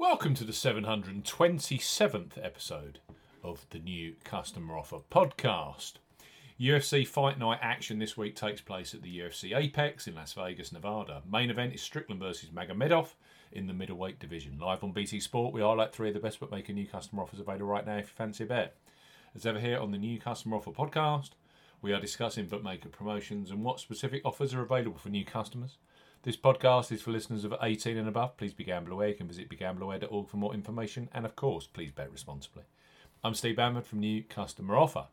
Welcome to the 727th episode of the new Customer Offer podcast. UFC Fight Night action this week takes place at the UFC Apex in Las Vegas, Nevada. Main event is Strickland versus Magomedov in the middleweight division. Live on BT Sport, we highlight three of the best bookmaker new customer offers available right now if you fancy a bet. As ever here on the new Customer Offer podcast, we are discussing bookmaker promotions and what specific offers are available for new customers. This podcast is for listeners of 18 and above. Please be gamble aware. You can visit begambleaware.org for more information. And of course, please bet responsibly. I'm Steve Bamford from New Customer Offer.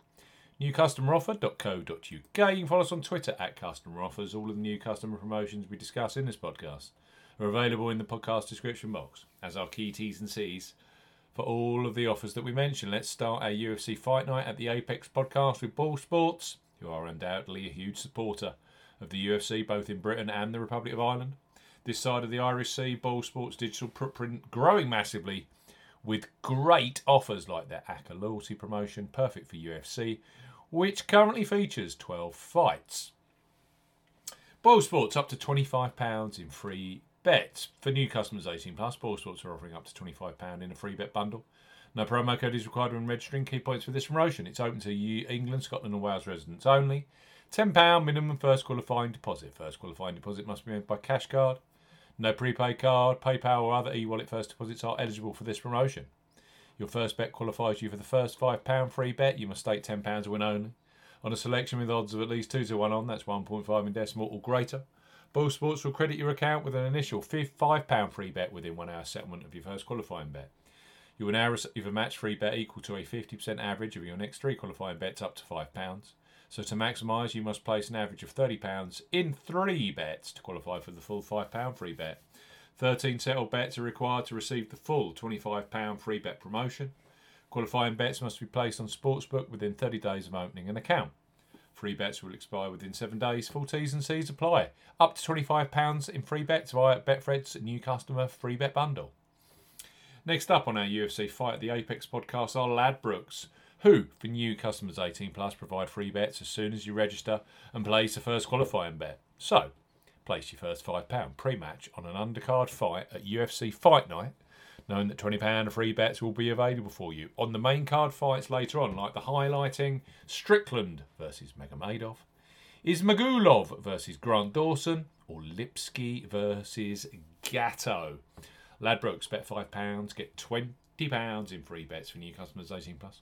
NewCustomeroffer.co.uk. You can follow us on Twitter at Customer Offers. All of the new customer promotions we discuss in this podcast are available in the podcast description box as our key T's and C's for all of the offers that we mentioned. Let's start our UFC Fight Night at the Apex podcast with Boylesports, who are undoubtedly a huge supporter of the UFC, both in Britain and the Republic of Ireland. This side of the Irish Sea, Boylesports digital footprint growing massively with great offers like their ACCA loyalty promotion, perfect for UFC, which currently features 12 fights. Boylesports up to £25 in free bets. For new customers 18 plus, Boylesports are offering up to £25 in a free bet bundle. No promo code is required when registering. Key points for this promotion. It's open to England, Scotland, and Wales residents only. £10 minimum first qualifying deposit. First qualifying deposit must be made by cash card. No prepaid card, PayPal, or other e wallet first deposits are eligible for this promotion. Your first bet qualifies you for the first £5 free bet. You must stake £10 to win only. On a selection with odds of at least 2 to 1 on, that's 1.5 in decimal or greater. Boylesports will credit your account with an initial £5 free bet within one hour settlement of your first qualifying bet. You will now receive a match free bet equal to a 50% average of your next three qualifying bets up to £5. So to maximise, you must place an average of £30 in three bets to qualify for the full £5 free bet. 13 settled bets are required to receive the full £25 free bet promotion. Qualifying bets must be placed on Sportsbook within 30 days of opening an account. Free bets will expire within seven days. Full T's and C's apply. Up to £25 in free bets via Betfred's new customer free bet bundle. Next up on our UFC Fight at the Apex podcast are Ladbrokes, who, for new customers 18 plus, provide free bets as soon as you register and place the first qualifying bet. So, place your first £5 pre match on an undercard fight at UFC Fight Night, knowing that £20 of free bets will be available for you. On the main card fights later on, like the highlighting Strickland versus Magomedov, Ismagulov versus Grant Dawson, or Lipski versus Gatto. Ladbrokes bet £5, get £20 in free bets for new customers 18 plus.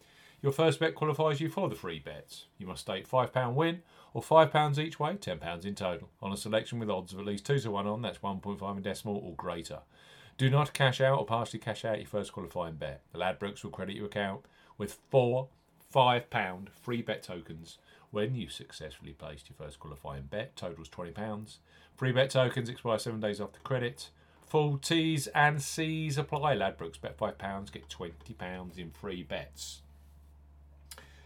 Your first bet qualifies you for the free bets. You must stake £5 win or £5 each way, £10 in total, on a selection with odds of at least 2 to 1 on, that's 1.5 in decimal or greater. Do not cash out or partially cash out your first qualifying bet. The Ladbrokes will credit your account with four £5 free bet tokens when you successfully placed your first qualifying bet. Totals £20. Free bet tokens expire seven days after credit. Full T's and C's apply. Ladbrokes bet £5, get £20 in free bets.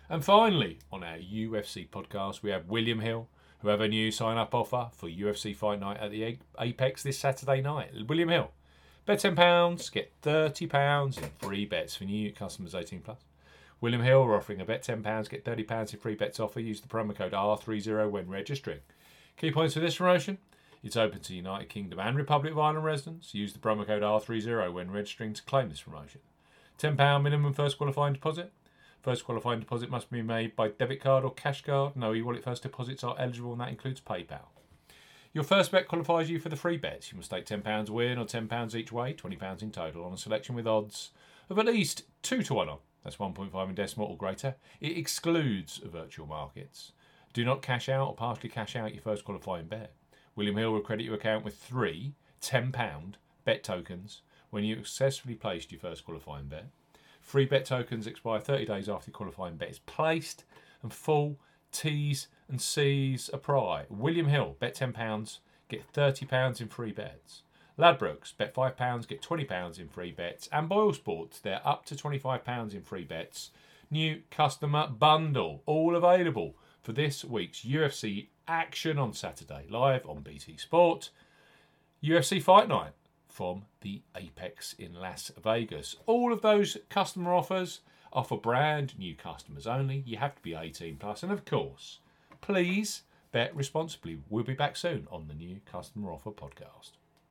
And finally, on our UFC podcast, we have William Hill, who have a new sign up offer for UFC Fight Night at the Apex this Saturday night. William Hill, bet £10, get £30 in free bets for new customers 18 plus. William Hill are offering a bet £10, get £30 in free bets offer. Use the promo code R30 when registering. Key points for this promotion. It's open to United Kingdom and Republic of Ireland residents. Use the promo code R30 when registering to claim this promotion. £10 minimum first qualifying deposit. First qualifying deposit must be made by debit card or cash card. No e-wallet first deposits are eligible and that includes PayPal. Your first bet qualifies you for the free bets. You must stake £10 win or £10 each way, £20 in total, on a selection with odds of at least 2 to 1 on. That's 1.5 in decimal or greater. It excludes virtual markets. Do not cash out or partially cash out your first qualifying bet. William Hill will credit your account with three £10 bet tokens when you successfully placed your first qualifying bet. Free bet tokens expire 30 days after the qualifying bet is placed, and full T's and C's apply. William Hill, bet £10, get £30 in free bets. Ladbrokes, bet £5, get £20 in free bets. And Boyle Sports, they're up to £25 in free bets. new customer bundle, all available for this week's UFC action on Saturday, live on BT Sport. UFC Fight Night from the Apex in Las Vegas. All of those customer offers are for brand new customers only. You have to be 18 plus, and of course, please bet responsibly. We'll be back soon on the new Customer Offer podcast.